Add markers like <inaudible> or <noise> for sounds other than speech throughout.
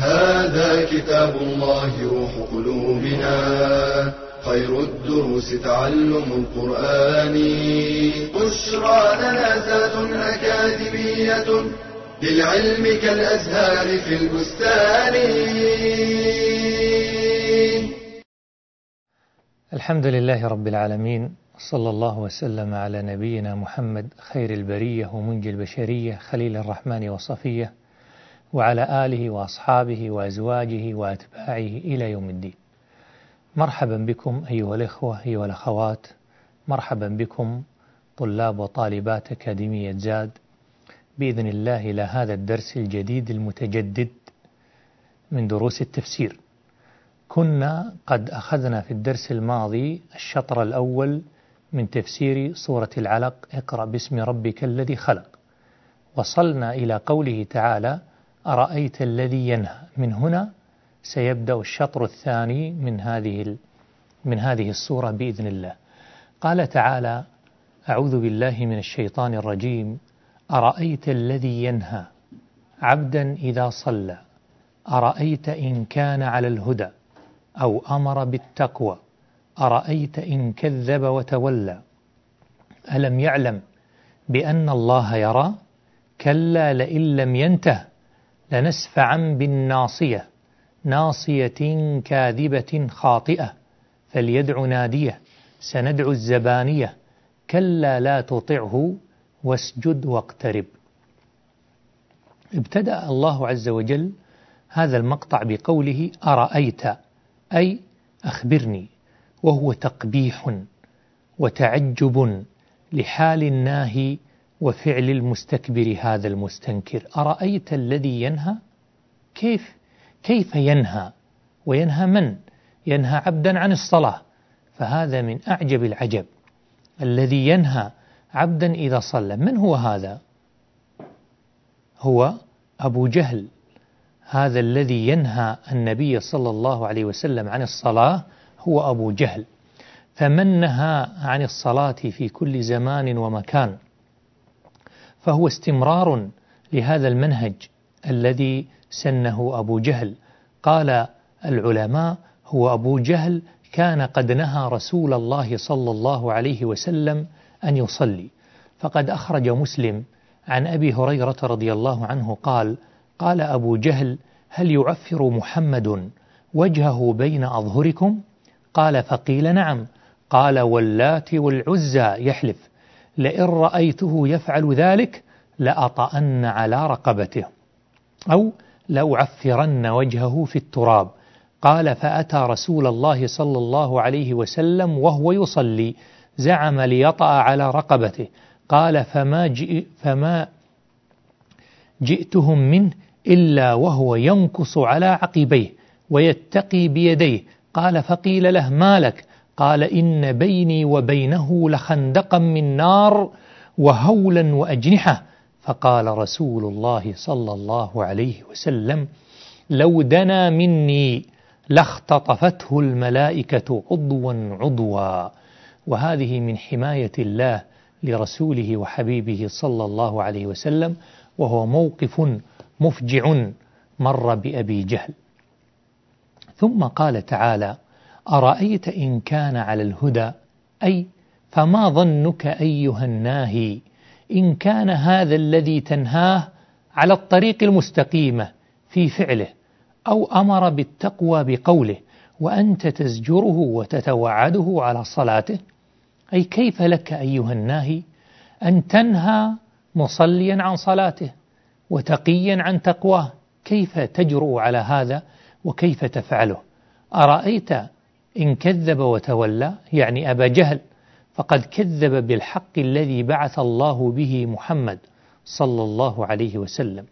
هذا كتاب الله روح قلوبنا. خير الدروس تعلم القرآن. بشرى لنا ذات أكاديمية للعلم كالأزهار في البستان. الحمد لله رب العالمين صلى الله وسلم على نبينا محمد خير البرية ومنجي البشرية خليل الرحمن وصفية. وعلى آله وأصحابه وأزواجه وأتباعه إلى يوم الدين. مرحبا بكم أيها الإخوة أيها الأخوات. مرحبا بكم طلاب وطالبات أكاديمية زاد بإذن الله إلى هذا الدرس الجديد المتجدد من دروس التفسير. كنا قد أخذنا في الدرس الماضي الشطر الأول من تفسير سورة العلق. اقرأ باسم ربك الذي خلق. وصلنا إلى قوله تعالى أرأيت الذي ينهى؟ من هنا سيبدأ الشطر الثاني من هذه من هذه السورة بإذن الله. قال تعالى أعوذ بالله من الشيطان الرجيم. أرأيت الذي ينهى عبدا إذا صلى؟ أرأيت إن كان على الهدى أو أمر بالتقوى؟ أرأيت إن كذب وتولى؟ ألم يعلم بأن الله يرى؟ كلا لئن لم ينته لنسفعا بالناصية ناصية كاذبة خاطئة فليدع نادية سندع الزبانية كلا لا تطعه واسجد واقترب. ابتدأ الله عز وجل هذا المقطع بقوله أرأيت أي أخبرني وهو تقبيح وتعجب لحال الناهي وفعل المستكبر هذا المستنكر. أرأيت الذي ينهى؟ كيف؟ كيف ينهى؟ وينهى من؟ ينهى عبدا عن الصلاة. فهذا من أعجب العجب. الذي ينهى عبدا إذا صلى. من هو هذا؟ هو أبو جهل. هذا الذي ينهى النبي صلى الله عليه وسلم عن الصلاة هو أبو جهل. فمن نهى عن الصلاة في كل زمان ومكان؟ فهو استمرار لهذا المنهج الذي سنه أبو جهل. قال العلماء هو أبو جهل كان قد نهى رسول الله صلى الله عليه وسلم أن يصلي. فقد أخرج مسلم عن أبي هريرة رضي الله عنه قال قال أبو جهل هل يعفر محمد وجهه بين أظهركم؟ قال فقيل نعم. قال واللات والعزى يحلف. لئن رأيته يفعل ذلك لأطأن على رقبته. أو لأعفرن وجهه في التراب. قال فأتى رسول الله صلى الله عليه وسلم وهو يصلي. زعم ليطأ على رقبته. قال فما, جئ فما جئتهم منه إلا وهو ينكص على عقبيه ويتقي بيديه. قال فقيل له ما لك؟ قال إن بيني وبينه لخندقا من نار وهولا وأجنحة. فقال رسول الله صلى الله عليه وسلم لو دنا مني لاختطفته الملائكة عضوا عضوا. وهذه من حماية الله لرسوله وحبيبه صلى الله عليه وسلم وهو موقف مفجع مر بأبي جهل. ثم قال تعالى أرأيت إن كان على الهدى؟ أي فما ظنك أيها الناهي؟ إن كان هذا الذي تنهاه على الطريق المستقيمة في فعله أو أمر بالتقوى بقوله وأنت تزجره وتتوعده على صلاته؟ أي كيف لك أيها الناهي أن تنهى مصليا عن صلاته وتقيا عن تقواه؟ كيف تجرؤ على هذا وكيف تفعله؟ أرأيت إن كذب وتولى يعني أبا جهل فقد كذب بالحق الذي بعث الله به محمد صلى الله عليه وسلم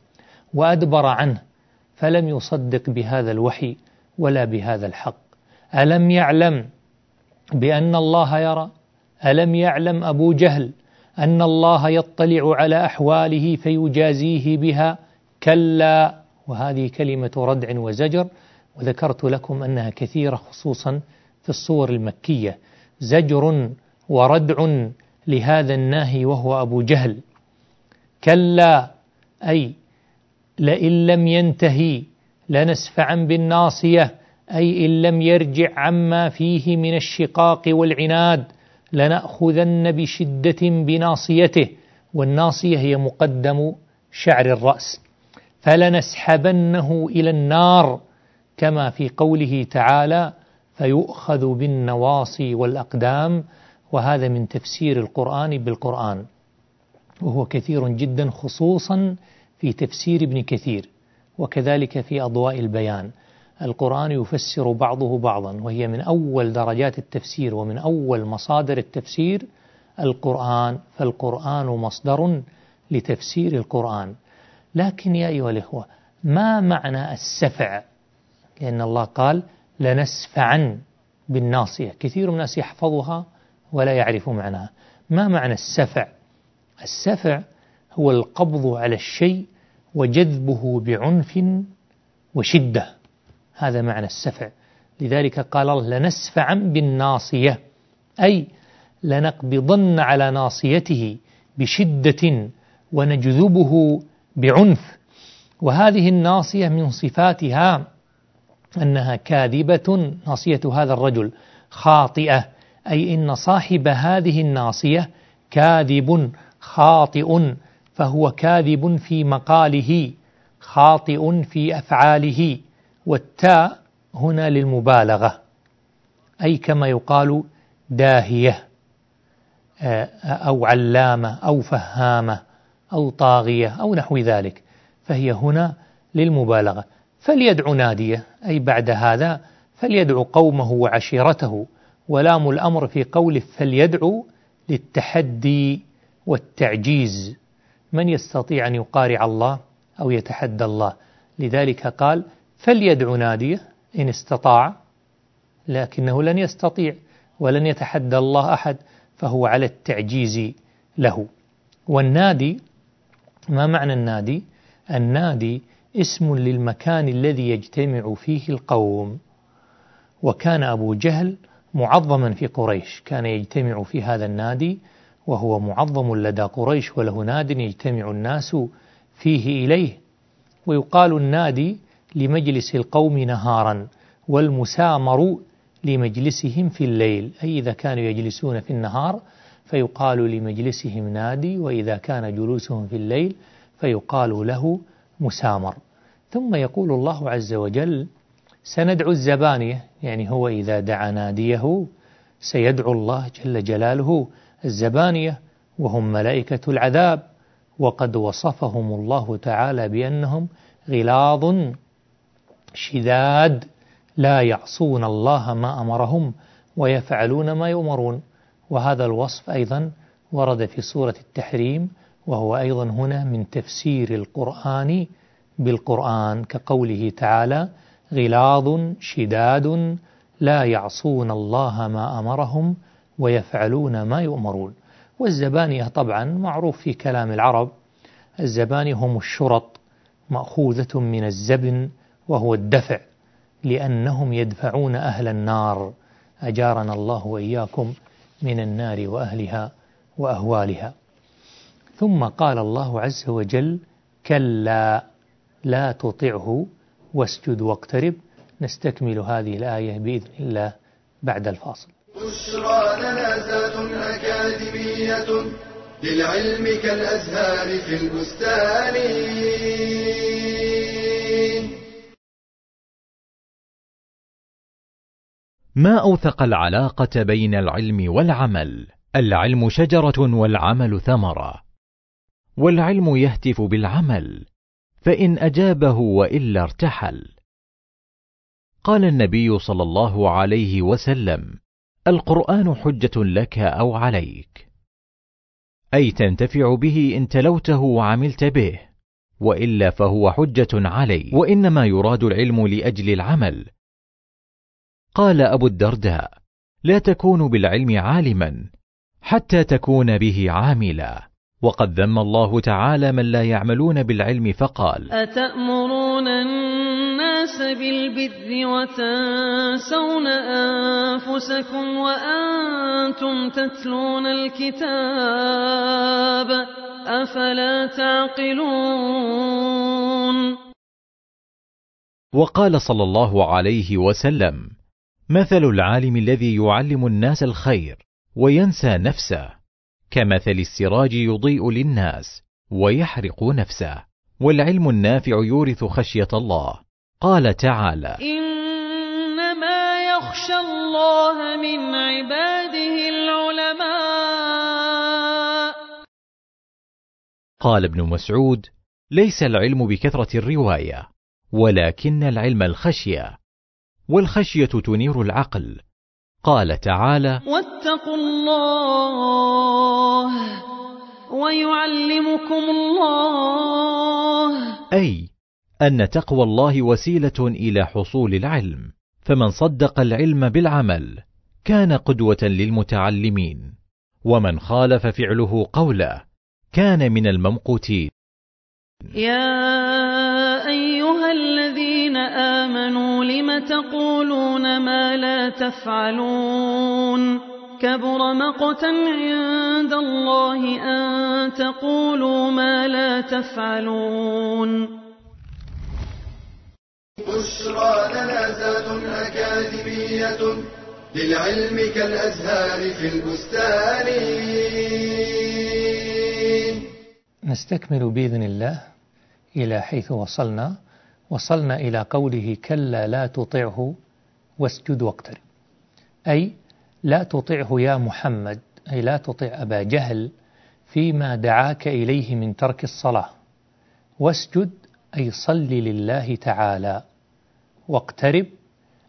وأدبر عنه فلم يصدق بهذا الوحي ولا بهذا الحق. ألم يعلم بأن الله يرى؟ ألم يعلم أبو جهل أن الله يطلع على أحواله فيجازيه بها؟ كلا. وهذه كلمة ردع وزجر وذكرت لكم أنها كثيرة خصوصا في الصور المكية. زجر وردع لهذا الناهي وهو أبو جهل. كلا أي لئن لم ينتهي لنسفعا بالناصية أي إن لم يرجع عما فيه من الشقاق والعناد لنأخذن بشدة بناصيته. والناصية هي مقدم شعر الرأس. فلنسحبنه إلى النار. كما في قوله تعالى فيؤخذ بالنواصي والأقدام وهذا من تفسير القرآن بالقرآن وهو كثير جدا خصوصا في تفسير ابن كثير وكذلك في أضواء البيان. القرآن يفسر بعضه بعضا وهي من أول درجات التفسير ومن أول مصادر التفسير. القرآن فالقرآن مصدر لتفسير القرآن. لكن يا أيها الإخوة ما معنى السفع؟ لأن الله قال لنسفعا بالناصية. كثير من الناس يحفظها ولا يعرف معناها. ما معنى السفع؟ السفع هو القبض على الشيء وجذبه بعنف وشدة. هذا معنى السفع. لذلك قال الله لنسفعا بالناصية. أي لنقبضن على ناصيته بشدة ونجذبه بعنف. وهذه الناصية من صفاتها أنها كاذبة ناصية هذا الرجل خاطئة أي إن صاحب هذه الناصية كاذب خاطئ فهو كاذب في مقاله خاطئ في أفعاله والتاء هنا للمبالغة أي كما يقال داهية آه، أو علامة أو فهامة أو طاغية أو نحو ذلك فهي هنا للمبالغة. فليدعو ناديه. أي بعد هذا فليدعو قومه وعشيرته ولام الأمر في قوله فليدعو للتحدي والتعجيز. من يستطيع أن يقارع الله أو يتحدى الله؟ لذلك قال فليدعو ناديه. إن استطاع لكنه لن يستطيع ولن يتحدى الله أحد فهو على التعجيز له. والنادي ما معنى النادي؟ النادي اسم للمكان الذي يجتمع فيه القوم. وكان أبو جهل معظما في قريش كان يجتمع في هذا النادي وهو معظم لدى قريش وله ناد يجتمع الناس فيه إليه. ويقال النادي لمجلس القوم نهارا والمسامر لمجلسهم في الليل. أي إذا كانوا يجلسون في النهار فيقال لمجلسهم نادي وإذا كان جلوسهم في الليل فيقال له مسامر. ثم يقول الله عز وجل سندعو الزبانية يعني هو إذا دعا ناديه سيدعو الله جل جلاله الزبانية وهم ملائكة العذاب وقد وصفهم الله تعالى بأنهم غلاظ شداد لا يعصون الله ما أمرهم ويفعلون ما يؤمرون. وهذا الوصف أيضا ورد في سورة التحريم وهو أيضا هنا من تفسير القرآن بالقرآن كقوله تعالى غلاظ شداد لا يعصون الله ما أمرهم ويفعلون ما يؤمرون. والزبانية طبعا معروف في كلام العرب الزبانية هم الشرط مأخوذة من الزبن وهو الدفع لأنهم يدفعون أهل النار. أجارنا الله وإياكم من النار وأهلها وأهوالها. ثم قال الله عز وجل كلا. لا تطعه واسجد واقترب. نستكمل هذه الآية بإذن الله بعد الفاصل. بشرى لنا أكاديمية للعلم كالأزهار في البستان. ما أوثق العلاقة بين العلم والعمل؟ العلم شجرة والعمل ثمرة. والعلم يهتف بالعمل. فإن أجابه وإلا ارتحل. قال النبي صلى الله عليه وسلم القرآن حجة لك أو عليك. أي تنتفع به إن تلوته وعملت به وإلا فهو حجة علي وإنما يراد العلم لأجل العمل. قال أبو الدرداء لا تكون بالعلم عالما حتى تكون به عاملا. وقد ذم الله تعالى من لا يعملون بالعلم فقال أتأمرون الناس بالبر وتنسون أنفسكم وأنتم تتلون الكتاب أفلا تعقلون وقال صلى الله عليه وسلم مثل العالم الذي يعلم الناس الخير وينسى نفسه كمثل السراج يضيء للناس ويحرق نفسه والعلم النافع يورث خشية الله. قال تعالى إنما يخشى الله من عباده العلماء. قال ابن مسعود ليس العلم بكثرة الرواية ولكن العلم الخشية والخشية تنير العقل. قال تعالى واتقوا الله ويعلمكم الله. أي أن تقوى الله وسيلة إلى حصول العلم. فمن صدق العلم بالعمل كان قدوة للمتعلمين. ومن خالف فعله قوله كان من الممقوتين. يا أيها الذين آمنوا لم تقولون ما لا تفعلون كبر مقتا عند الله أن تقولوا ما لا تفعلون بشرى لنا زاد أكاديمية للعلم كالأزهار في البستان. نستكمل بإذن الله إلى حيث وصلنا. وصلنا إلى قوله كلا لا تطعه واسجد واقترب. أي لا تطعه يا محمد أي لا تطع أبا جهل فيما دعاك إليه من ترك الصلاة. واسجد أي صل لله تعالى. واقترب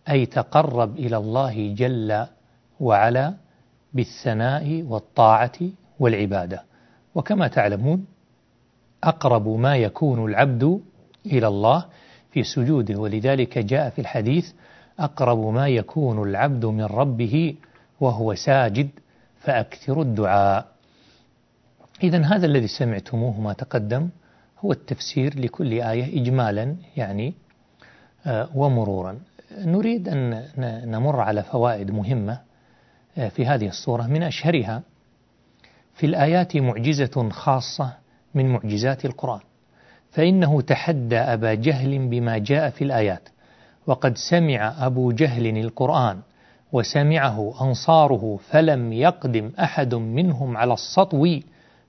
أي تقرب إلى الله جل وعلا بالثناء والطاعة والعبادة. وكما تعلمون أقرب ما يكون العبد إلى الله في سجوده ولذلك جاء في الحديث أقرب ما يكون العبد من ربه وهو ساجد فأكثر الدعاء. إذا هذا الذي سمعتموه ما تقدم هو التفسير لكل آية إجمالا يعني آه، ومرورا. نريد أن نمر على فوائد مهمة آه، في هذه الصورة. من أشهرها في الآيات معجزة خاصة من معجزات القرآن. فإنه تحدى أبا جهل بما جاء في الآيات وقد سمع أبو جهل القرآن وسمعه أنصاره فلم يقدم أحد منهم على السطو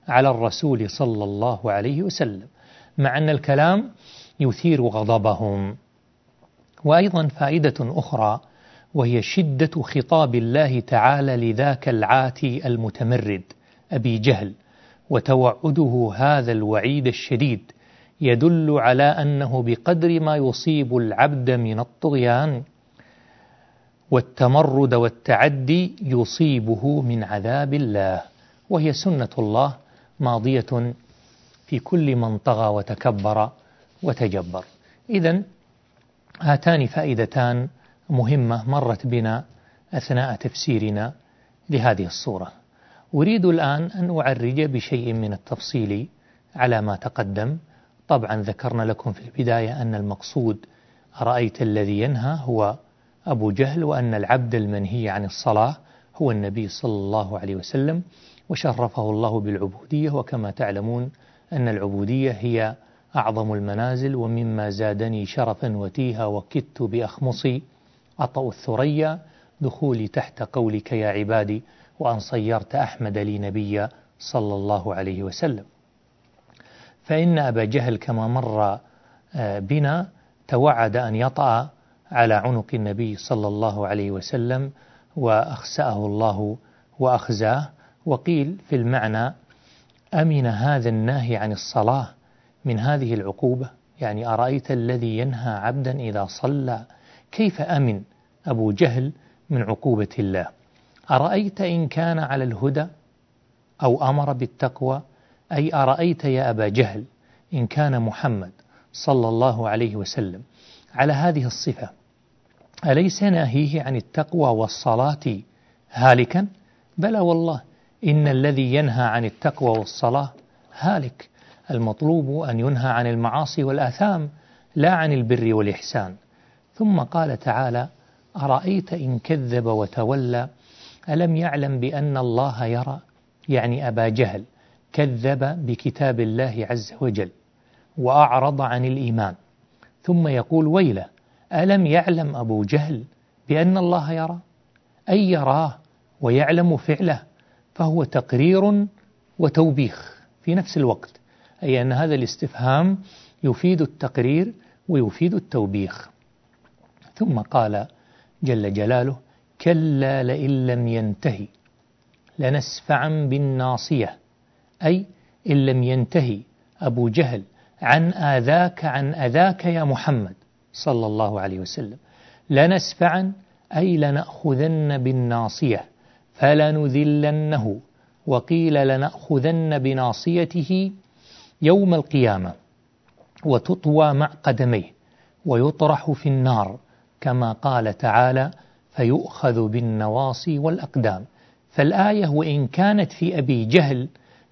على الرسول صلى الله عليه وسلم مع أن الكلام يثير غضبهم. وأيضا فائدة أخرى وهي شدة خطاب الله تعالى لذاك العاتي المتمرد أبي جهل وتوعده هذا الوعيد الشديد يدل على أنه بقدر ما يصيب العبد من الطغيان والتمرد والتعدي يصيبه من عذاب الله وهي سنة الله ماضية في كل من طغى وتكبر وتجبر. إذا هاتان فائدتان مهمة مرت بنا أثناء تفسيرنا لهذه الصورة. أريد الآن أن أعرج بشيء من التفصيل على ما تقدم. طبعا ذكرنا لكم في البداية أن المقصود أرأيت الذي ينهى هو أبو جهل وأن العبد المنهي عن الصلاة هو النبي صلى الله عليه وسلم وشرفه الله بالعبودية وكما تعلمون أن العبودية هي أعظم المنازل ومما زادني شرفا وتيها وكدت بأخمصي أطأ الثريا دخولي تحت قولك يا عبادي وأن صيرت أحمد لي نبيا صلى الله عليه وسلم فإن أبا جهل كما مر آه، بنا توعد أن يطأ على عنق النبي صلى الله عليه وسلم وأخسأه الله وأخزاه. وقيل في المعنى أمن هذا الناهي عن الصلاة من هذه العقوبة؟ يعني أرأيت الذي ينهى عبدا إذا صلى؟ كيف أمن أبو جهل من عقوبة الله؟ أرأيت إن كان على الهدى أو أمر بالتقوى؟ أي أرأيت يا أبا جهل إن كان محمد صلى الله عليه وسلم على هذه الصفة؟ أليس ناهيه عن التقوى والصلاة هالكا؟ بلى والله إن الذي ينهى عن التقوى والصلاة هالك. المطلوب أن ينهى عن المعاصي والآثام لا عن البر والإحسان. ثم قال تعالى أرأيت إن كذب وتولى ألم يعلم بأن الله يرى؟ يعني أبا جهل. كذب بكتاب الله عز وجل وأعرض عن الإيمان. ثم يقول ويله ألم يعلم أبو جهل بأن الله يرى؟ أي يراه ويعلم فعله؟ فهو تقرير وتوبيخ في نفس الوقت أي أن هذا الاستفهام يفيد التقرير ويفيد التوبيخ. ثم قال جل جلاله كلا لئن لم ينتهي لنسفعا بالناصية. أي إن لم ينتهي أبو جهل عن آذاك عن أذاك يا محمد صلى الله عليه وسلم. لنسفعا أي لنأخذن بالناصية فلنذلنه وقيل لنأخذن بناصيته يوم القيامة وتطوى مع قدميه ويطرح في النار كما قال تعالى فيؤخذ بالنواصي والأقدام. فالآية وإن كانت في أبي جهل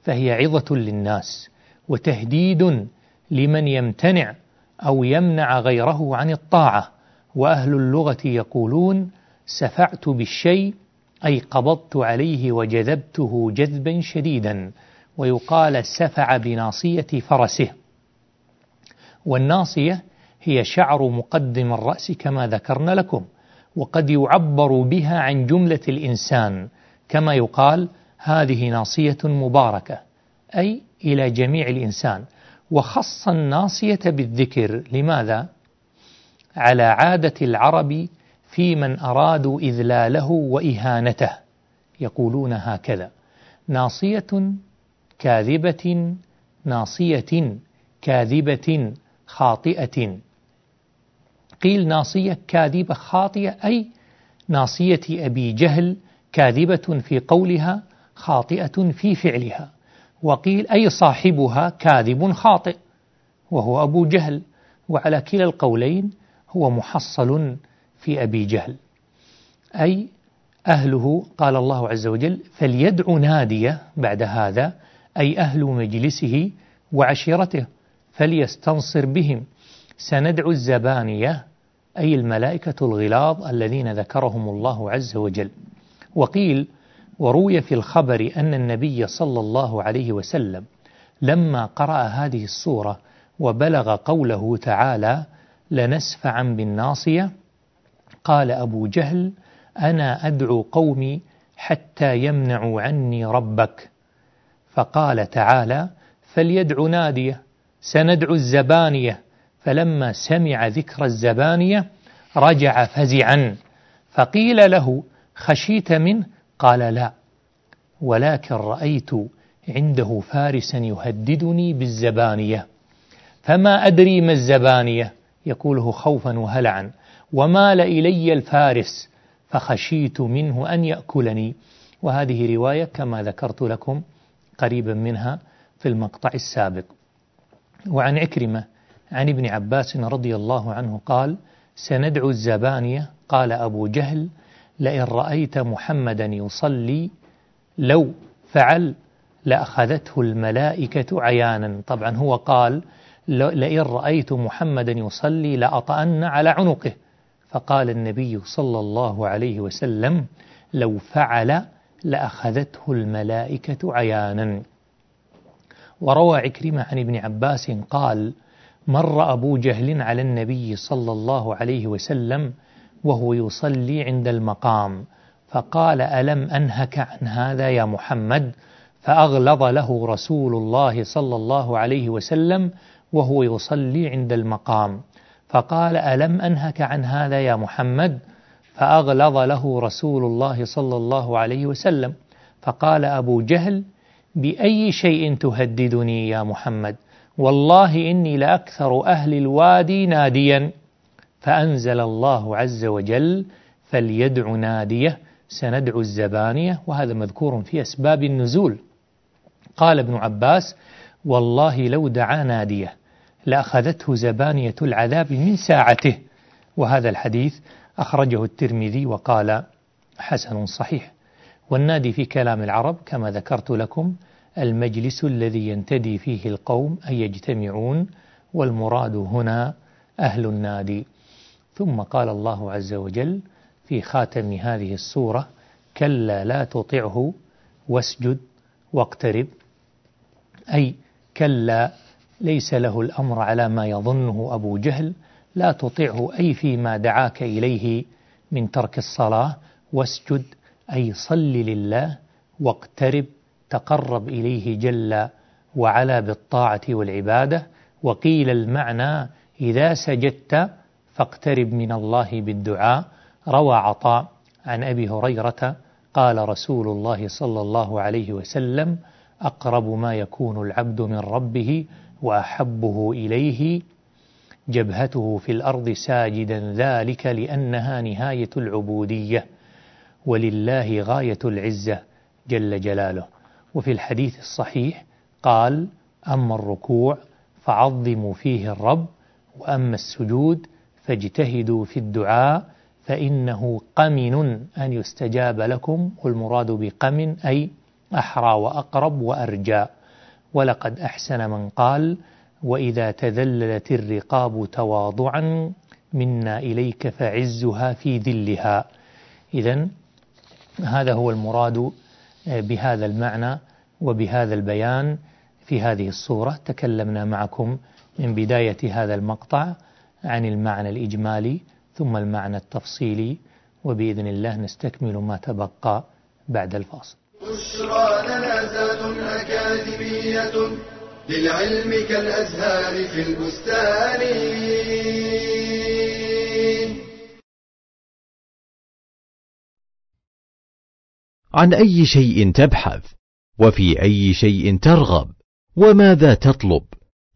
فهي عظة للناس وتهديد لمن يمتنع أو يمنع غيره عن الطاعة. وأهل اللغة يقولون سفعت بالشيء أي قبضت عليه وجذبته جذبا شديدا. ويقال سفع بناصية فرسه. والناصية هي شعر مقدم الرأس كما ذكرنا لكم وقد يعبر بها عن جملة الإنسان. كما يقال هذه ناصية مباركة أي إلى جميع الإنسان. وخص الناصية بالذكر لماذا؟ على عادة العرب في من أرادوا إذلاله وإهانته يقولون هكذا. ناصية كاذبة ناصية كاذبة خاطئة. قيل ناصية كاذبة خاطئة أي ناصية أبي جهل كاذبة في قولها خاطئة في فعلها. وقيل أي صاحبها كاذب خاطئ وهو أبو جهل. وعلى كلا القولين هو محصل في أبي جهل. أي أهله قال الله عز وجل فليدع نادية بعد هذا أي أهل مجلسه وعشيرته فليستنصر بهم. سندعو الزبانية أي الملائكة الغلاظ الذين ذكرهم الله عز وجل. وقيل وروي في الخبر أن النبي صلى الله عليه وسلم لما قرأ هذه السورة وبلغ قوله تعالى لنسفعا بالناصية قال أبو جهل أنا أدعو قومي حتى يمنعوا عني ربك. فقال تعالى فليدع ناديه سندعو الزبانية. فلما سمع ذكر الزبانية رجع فزعا. فقيل له خشيت منه قال لا ولكن رأيت عنده فارسا يهددني بالزبانية. فما أدري ما الزبانية؟ يقوله خوفا وهلعا. ومال إلي الفارس؟ فخشيت منه أن يأكلني. وهذه رواية كما ذكرت لكم قريبا منها في المقطع السابق. وعن عكرمة عن ابن عباس رضي الله عنه قال سندعو الزبانية؟ قال أبو جهل لئن رأيت محمدا يصلي لو فعل لأخذته الملائكة عيانا. طبعا هو قال لئن رأيت محمدا يصلي لأطأن على عنقه. فقال النبي صلى الله عليه وسلم لو فعل لأخذته الملائكة عيانا. وروى عكرمة عن ابن عباس قال مر أبو جهل على النبي صلى الله عليه وسلم وهو يصلي عند المقام. فقال ألم أنهك عن هذا يا محمد؟ فأغلظ له رسول الله صلى الله عليه وسلم وهو يصلي عند المقام. فقال ألم أنهك عن هذا يا محمد؟ فأغلظ له رسول الله صلى الله عليه وسلم. فقال أبو جهل بأي شيء تهددني يا محمد؟ والله إني لأكثر أهل الوادي ناديا. فأنزل الله عز وجل فليدع ناديه سندعو الزبانية وهذا مذكور في أسباب النزول. قال ابن عباس والله لو دعا ناديه لأخذته زبانية العذاب من ساعته. وهذا الحديث أخرجه الترمذي وقال حسن صحيح. والنادي في كلام العرب كما ذكرت لكم المجلس الذي ينتدي فيه القوم أي يجتمعون والمراد هنا أهل النادي. ثم قال الله عز وجل في خاتم هذه السورة كلا لا تطعه واسجد واقترب. أي كلا ليس له الأمر على ما يظنه أبو جهل لا تطعه أي فيما دعاك إليه من ترك الصلاة واسجد أي صل لله واقترب تقرب إليه جل وعلا بالطاعة والعبادة. وقيل المعنى إذا سجدت فاقترب من الله بالدعاء. روى عطاء عن أبي هريرة قال رسول الله صلى الله عليه وسلم أقرب ما يكون العبد من ربه وأحبه إليه جبهته في الأرض ساجدا ذلك لأنها نهاية العبودية ولله غاية العزة جل جلاله. وفي الحديث الصحيح قال أما الركوع فعظموا فيه الرب وأما السجود فاجتهدوا في الدعاء فإنه قمن أن يستجاب لكم والمراد بقمن أي أحرى وأقرب وأرجى. ولقد أحسن من قال وإذا تذللت الرقاب تواضعا منا إليك فعزها في ذلها. إذا هذا هو المراد بهذا المعنى وبهذا البيان في هذه الصورة. تكلمنا معكم من بداية هذا المقطع عن المعنى الإجمالي ثم المعنى التفصيلي وبإذن الله نستكمل ما تبقى بعد الفاصل. بشرى لنا أكاديمية للعلم كالأزهار في البستان. عن أي شيء تبحث؟ وفي أي شيء ترغب؟ وماذا تطلب؟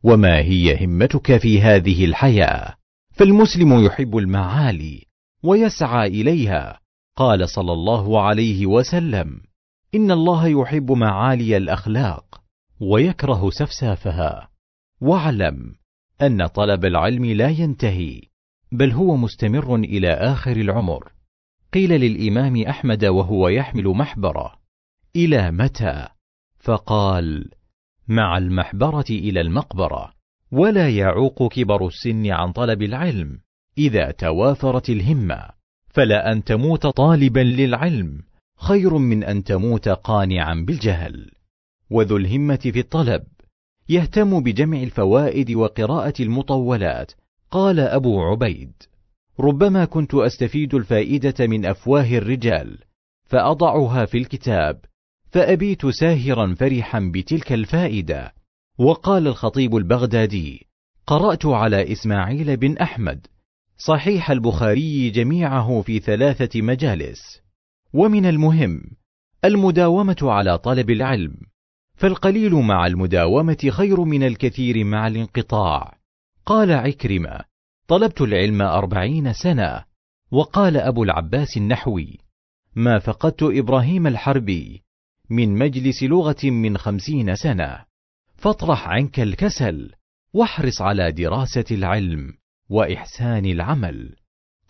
وما هي همتك في هذه الحياة؟ فالمسلم يحب المعالي ويسعى إليها. قال صلى الله عليه وسلم إن الله يحب معالي الأخلاق ويكره سفسافها. واعلم أن طلب العلم لا ينتهي بل هو مستمر إلى آخر العمر. قيل للإمام أحمد وهو يحمل محبرة إلى متى؟ فقال مع المحبرة إلى المقبرة ولا يعوق كبر السن عن طلب العلم إذا توافرت الهمة. فلا أن تموت طالبا للعلم خير من أن تموت قانعا بالجهل. وذو الهمة في الطلب يهتم بجمع الفوائد وقراءة المطولات قال أبو عبيد. ربما كنت أستفيد الفائدة من أفواه الرجال فأضعها في الكتاب فأبيت ساهرا فرحا بتلك الفائدة. وقال الخطيب البغدادي قرأت على إسماعيل بن أحمد. صحيح البخاري جميعه في ثلاثة مجالس. ومن المهم المداومة على طلب العلم. فالقليل مع المداومة خير من الكثير مع الانقطاع. قال عكرمة طلبت العلم أربعين سنة. وقال أبو العباس النحوي ما فقدت إبراهيم الحربي. من مجلس لغة من خمسين سنة. فاطرح عنك الكسل واحرص على دراسة العلم وإحسان العمل.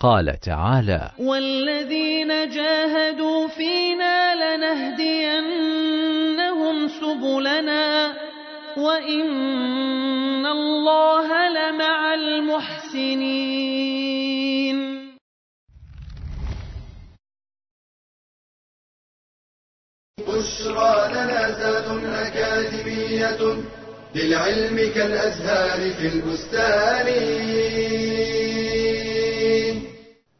قال تعالى والذين جاهدوا فينا لنهدينهم سبلنا وإن الله لمع المحسنين. بشرى لنا زاد أكاديمية للعلم كالأزهار في البستان.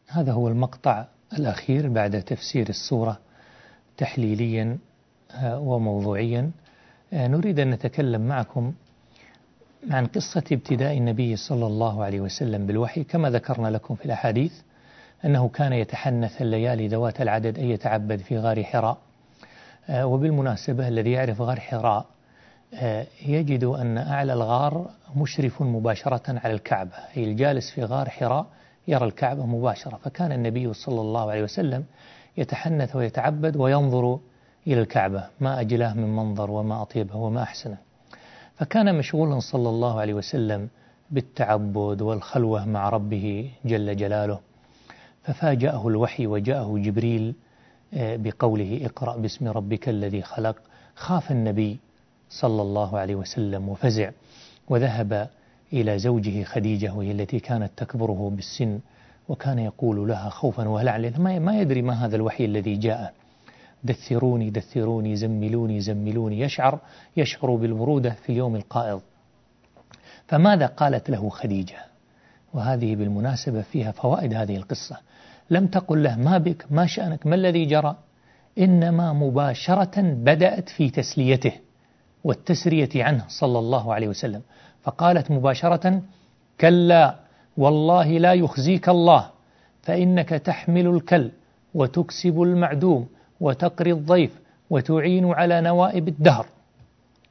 هذا هو المقطع الأخير بعد تفسير السورة تحليليا آه، وموضوعيا. آه، نريد أن نتكلم معكم عن قصة ابتداء النبي صلى الله عليه وسلم بالوحي. كما ذكرنا لكم في الأحاديث أنه كان يتحنث الليالي ذوات العدد أن يتعبد في غار حراء. وبالمناسبة الذي يعرف غار حراء يجد أن أعلى الغار مشرف مباشرة على الكعبة. أي الجالس في غار حراء يرى الكعبة مباشرة. فكان النبي صلى الله عليه وسلم يتحنث ويتعبد وينظر إلى الكعبة. ما أجلاه من منظر وما أطيبه وما أحسنه. فكان مشغولا صلى الله عليه وسلم بالتعبد والخلوة مع ربه جل جلاله. ففاجأه الوحي وجاءه جبريل آه، بقوله اقرأ باسم ربك الذي خلق. خاف النبي صلى الله عليه وسلم وفزع وذهب إلى زوجه خديجة وهي التي كانت تكبره بالسن وكان يقول لها خوفا وهلعا ما يدري ما هذا الوحي الذي جاء. دثروني دثروني زملوني زملوني يشعر يشعر بالبرودة في اليوم القائض. فماذا قالت له خديجة؟ وهذه بالمناسبة فيها فوائد هذه القصة. لم تقل له ما بك ما شأنك ما الذي جرى؟ إنما مباشرة بدأت في تسليته والتسرية عنه صلى الله عليه وسلم. فقالت مباشرة كلا والله لا يخزيك الله فإنك تحمل الكل وتكسب المعدوم وتقري الضيف وتعين على نوائب الدهر.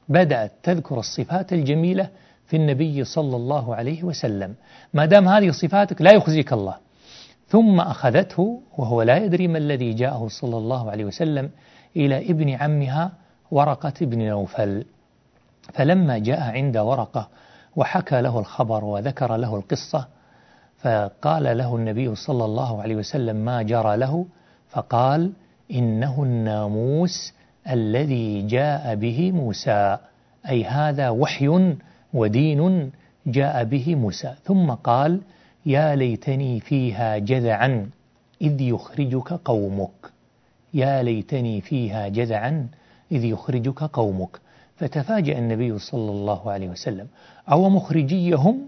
بدأت تذكر الصفات الجميلة في النبي صلى الله عليه وسلم. ما دام هذه صفاتك لا يخزيك الله ثم أخذته وهو لا يدري ما الذي جاءه صلى الله عليه وسلم إلى ابن عمها ورقة بن نوفل. فلما جاء عند ورقة وحكى له الخبر وذكر له القصة فقال له النبي صلى الله عليه وسلم ما جرى له فقال إنه الناموس الذي جاء به موسى أي هذا وحي ودين جاء به موسى. ثم قال يا ليتني فيها جذعا إذ يخرجك قومك. يا ليتني فيها جذعا إذ يخرجك قومك. فتفاجأ النبي صلى الله عليه وسلم. أو مخرجيهم؟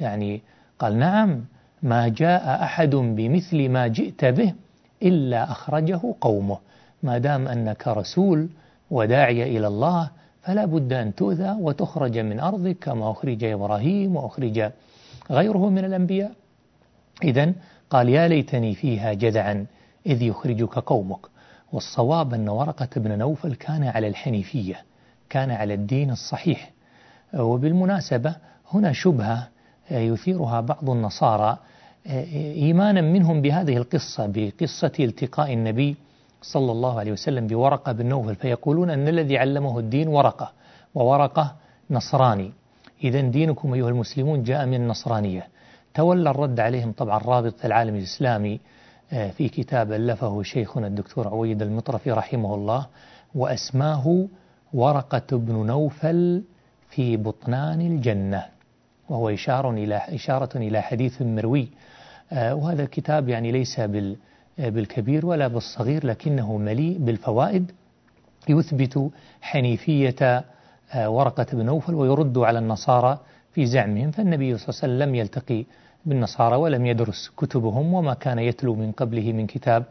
يعني قال نعم ما جاء أحد بمثل ما جئت به إلا أخرجه قومه. ما دام أنك رسول وداعي إلى الله فلا بد أن تؤذى وتخرج من أرضك كما أخرج إبراهيم وأخرج غيره من الأنبياء. إذا قال يا ليتني فيها جذعا إذ يخرجك قومك. والصواب أن ورقة بن نوفل كان على الحنيفية كان على الدين الصحيح. وبالمناسبة هنا شبهة يثيرها بعض النصارى إيمانا منهم بهذه القصة بقصة التقاء النبي صلى الله عليه وسلم بورقة بن نوفل فيقولون أن الذي علمه الدين ورقة وورقة نصراني. إذا دينكم أيها المسلمون جاء من النصرانية. تولى الرد عليهم طبعا رابط العالم الإسلامي آه، في كتاب ألفه شيخنا الدكتور عويد المطرفي رحمه الله وأسماه ورقة بن نوفل في بطنان الجنة. وهو إشارة إلى إشارة إلى حديث مروي. آه، وهذا الكتاب يعني ليس بال بالكبير ولا بالصغير لكنه مليء بالفوائد. يثبت حنيفية آه، ورقة بن نوفل ويرد على النصارى في زعمهم فالنبي صلى الله عليه وسلم لم يلتقي بالنصارى ولم يدرس كتبهم وما كان يتلو من قبله من كتاب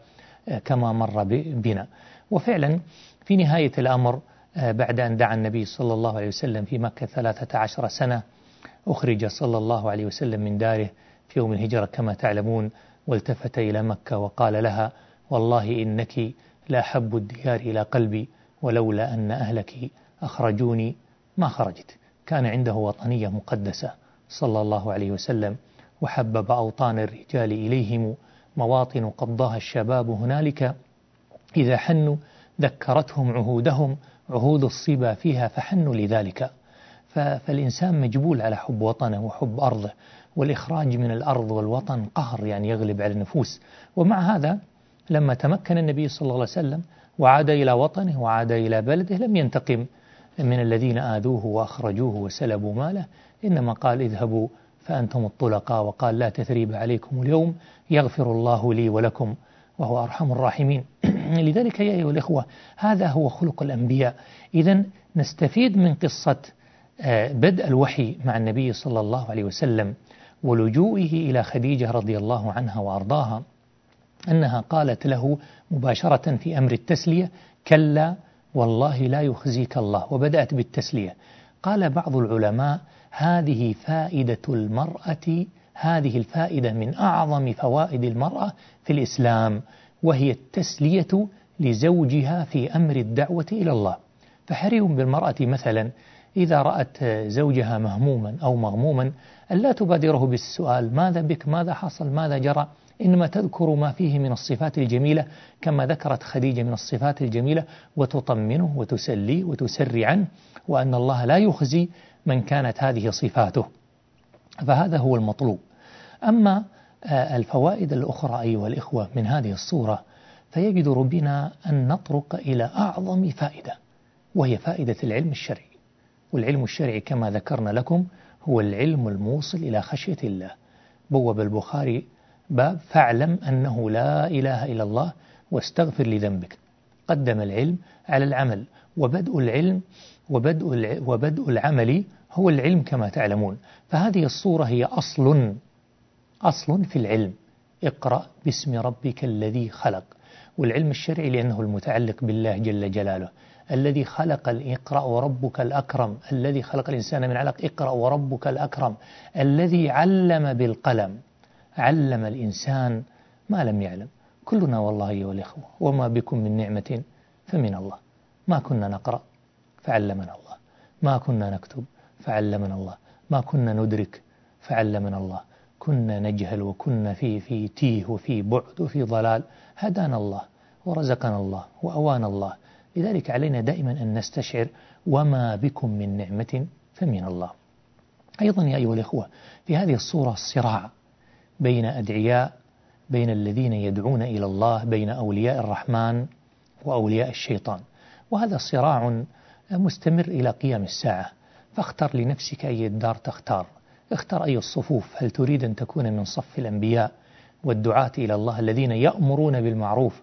آه، كما مر بنا. وفعلا في نهاية الأمر آه، بعد أن دعا النبي صلى الله عليه وسلم في مكة ثلاثة عشر سنة أخرج صلى الله عليه وسلم من داره في يوم الهجرة كما تعلمون والتفت إلى مكة وقال لها والله إنك لأحب الديار إلى قلبي ولولا أن أهلك أخرجوني ما خرجت. كان عنده وطنية مقدسة صلى الله عليه وسلم وحبب أوطان الرجال إليهم مواطن قضاها الشباب هنالك. إذا حنوا ذكرتهم عهودهم عهود الصبا فيها فحنوا لذلك. فالإنسان مجبول على حب وطنه وحب أرضه والإخراج من الأرض والوطن قهر يعني يغلب على النفوس. ومع هذا لما تمكن النبي صلى الله عليه وسلم وعاد إلى وطنه وعاد إلى بلده لم ينتقم. من الذين آذوه وأخرجوه وسلبوا ماله إنما قال اذهبوا فأنتم الطلقاء وقال لا تثريب عليكم اليوم يغفر الله لي ولكم وهو أرحم الراحمين. <clears throat> لذلك يا أيها الإخوة هذا هو خلق الأنبياء. إذا نستفيد من قصة آه، بدء الوحي مع النبي صلى الله عليه وسلم ولجوئه إلى خديجة رضي الله عنها وأرضاها أنها قالت له مباشرة في أمر التسلية كلا والله لا يخزيك الله. وبدأت بالتسلية. قال بعض العلماء هذه فائدة المرأة هذه الفائدة من أعظم فوائد المرأة في الإسلام وهي التسلية لزوجها في أمر الدعوة إلى الله. فحري بالمرأة مثلا إذا رأت زوجها مهموما أو مغموما ألا تبادره بالسؤال ماذا بك؟ ماذا حصل؟ ماذا جرى؟ إنما تذكر ما فيه من الصفات الجميلة كما ذكرت خديجة من الصفات الجميلة وتطمنه وتسليه وتسري عنه وأن الله لا يخزي من كانت هذه صفاته. فهذا هو المطلوب. أما آه، الفوائد الأخرى أيها الإخوة من هذه الصورة فيجدر بنا أن نطرق إلى أعظم فائدة وهي فائدة العلم الشرعي. والعلم الشرعي كما ذكرنا لكم هو العلم الموصل إلى خشية الله. بوب البخاري باب فاعلم أنه لا إله إلا الله واستغفر لذنبك. قدم العلم على العمل وبدء العلم وبدء وبدء العمل هو العلم كما تعلمون. فهذه الصورة هي أصل أصل في العلم. اقرأ باسم ربك الذي خلق. والعلم الشرعي لأنه المتعلق بالله جل جلاله. الذي خلق اقرأ وربك الأكرم. الذي خلق الإنسان من علق اقرأ وربك الأكرم. الذي علم بالقلم. علم الإنسان ما لم يعلم. كلنا والله أيها الإخوة وما بكم من نعمة فمن الله. ما كنا نقرأ فعلمنا الله. ما كنا نكتب فعلمنا الله. ما كنا ندرك فعلمنا الله. كنا نجهل وكنا في في تيه وفي بعد وفي ضلال. هدانا الله ورزقنا الله وأوانا الله. لذلك علينا دائما أن نستشعر وما بكم من نعمة فمن الله. أيضا يا أيها الإخوة في هذه الصورة الصراع بين أدعياء بين الذين يدعون إلى الله بين أولياء الرحمن وأولياء الشيطان. وهذا صراع مستمر إلى قيام الساعة. فاختر لنفسك أي الدار تختار. اختر أي الصفوف. هل تريد أن تكون من صف الأنبياء والدعاة إلى الله الذين يأمرون بالمعروف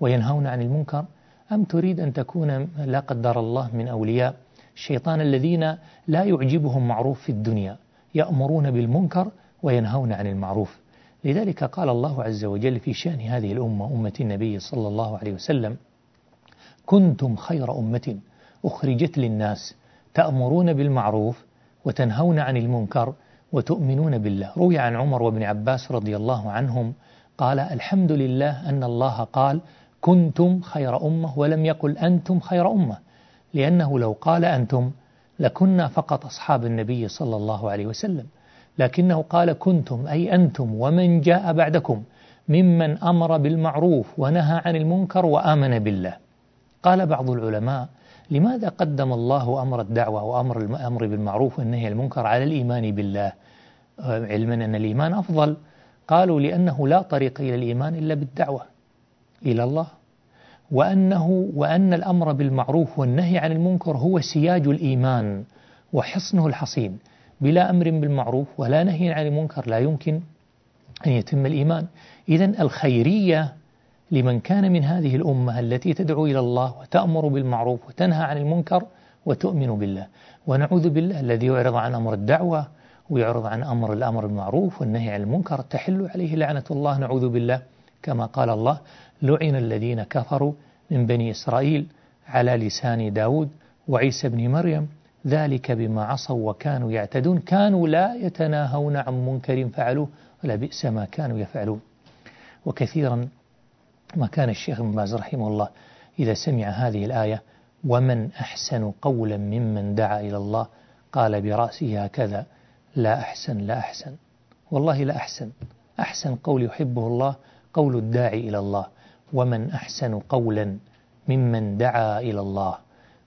وينهون عن المنكر؟ أم تريد أن تكون لا قدر الله من أولياء الشيطان الذين لا يعجبهم معروف في الدنيا يأمرون بالمنكر وينهون عن المعروف. لذلك قال الله عز وجل في شأن هذه الأمة أمة النبي صلى الله عليه وسلم كنتم خير أمة أخرجت للناس تأمرون بالمعروف وتنهون عن المنكر وتؤمنون بالله. روي عن عمر وابن عباس رضي الله عنهم قال الحمد لله أن الله قال كنتم خير أمة ولم يقل أنتم خير أمة لأنه لو قال أنتم لكنا فقط أصحاب النبي صلى الله عليه وسلم. لكنه قال كنتم أي أنتم ومن جاء بعدكم ممن أمر بالمعروف ونهى عن المنكر وآمن بالله. قال بعض العلماء لماذا قدم الله أمر الدعوة وأمر الأمر بالمعروف والنهي عن المنكر على الإيمان بالله؟ علما أن الإيمان أفضل. قالوا لأنه لا طريق إلى الإيمان إلا بالدعوة إلى الله. وأنه وأن الأمر بالمعروف والنهي عن المنكر هو سياج الإيمان وحصنه الحصين. بلا أمر بالمعروف ولا نهي عن المنكر لا يمكن أن يتم الإيمان. إذا الخيرية لمن كان من هذه الأمة التي تدعو إلى الله وتأمر بالمعروف وتنهى عن المنكر وتؤمن بالله. ونعوذ بالله الذي يعرض عن أمر الدعوة ويعرض عن أمر الأمر بالمعروف والنهي عن المنكر تحل عليه لعنة الله. نعوذ بالله كما قال الله لعن الذين كفروا من بني إسرائيل على لسان داود وعيسى بن مريم ذلك بما عصوا وكانوا يعتدون كانوا لا يتناهون عن منكر فعلوه ولا بئس ما كانوا يفعلون. وكثيرا ما كان الشيخ ابن باز رحمه الله إذا سمع هذه الآية ومن أحسن قولا ممن دعا إلى الله؟ قال برأسه هكذا لا أحسن لا أحسن. والله لا أحسن. أحسن قول يحبه الله قول الداعي إلى الله. ومن أحسن قولا ممن دعا إلى الله؟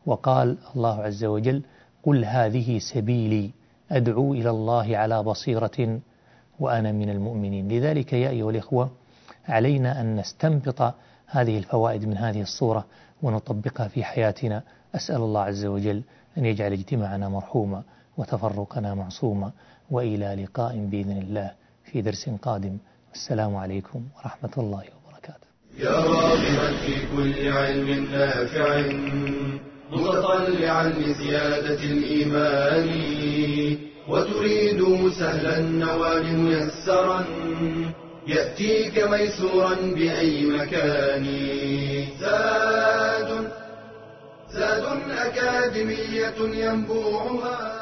وقال الله عز وجل قل هذه سبيلي أدعو إلى الله على بصيرة وأنا من المؤمنين. لذلك يا أيها الإخوة علينا أن نستنبط هذه الفوائد من هذه الصورة ونطبقها في حياتنا. أسأل الله عز وجل أن يجعل اجتماعنا مرحوما وتفرقنا معصوما وإلى لقاء بإذن الله في درس قادم. السلام عليكم ورحمة الله وبركاته. يا راغبا في كل علم نافع. متطلعا لزيادة الإيمان وتريد سهلا النوال ميسرا يأتيك ميسورا بأي مكان. زاد زاد أكاديمية ينبوعها.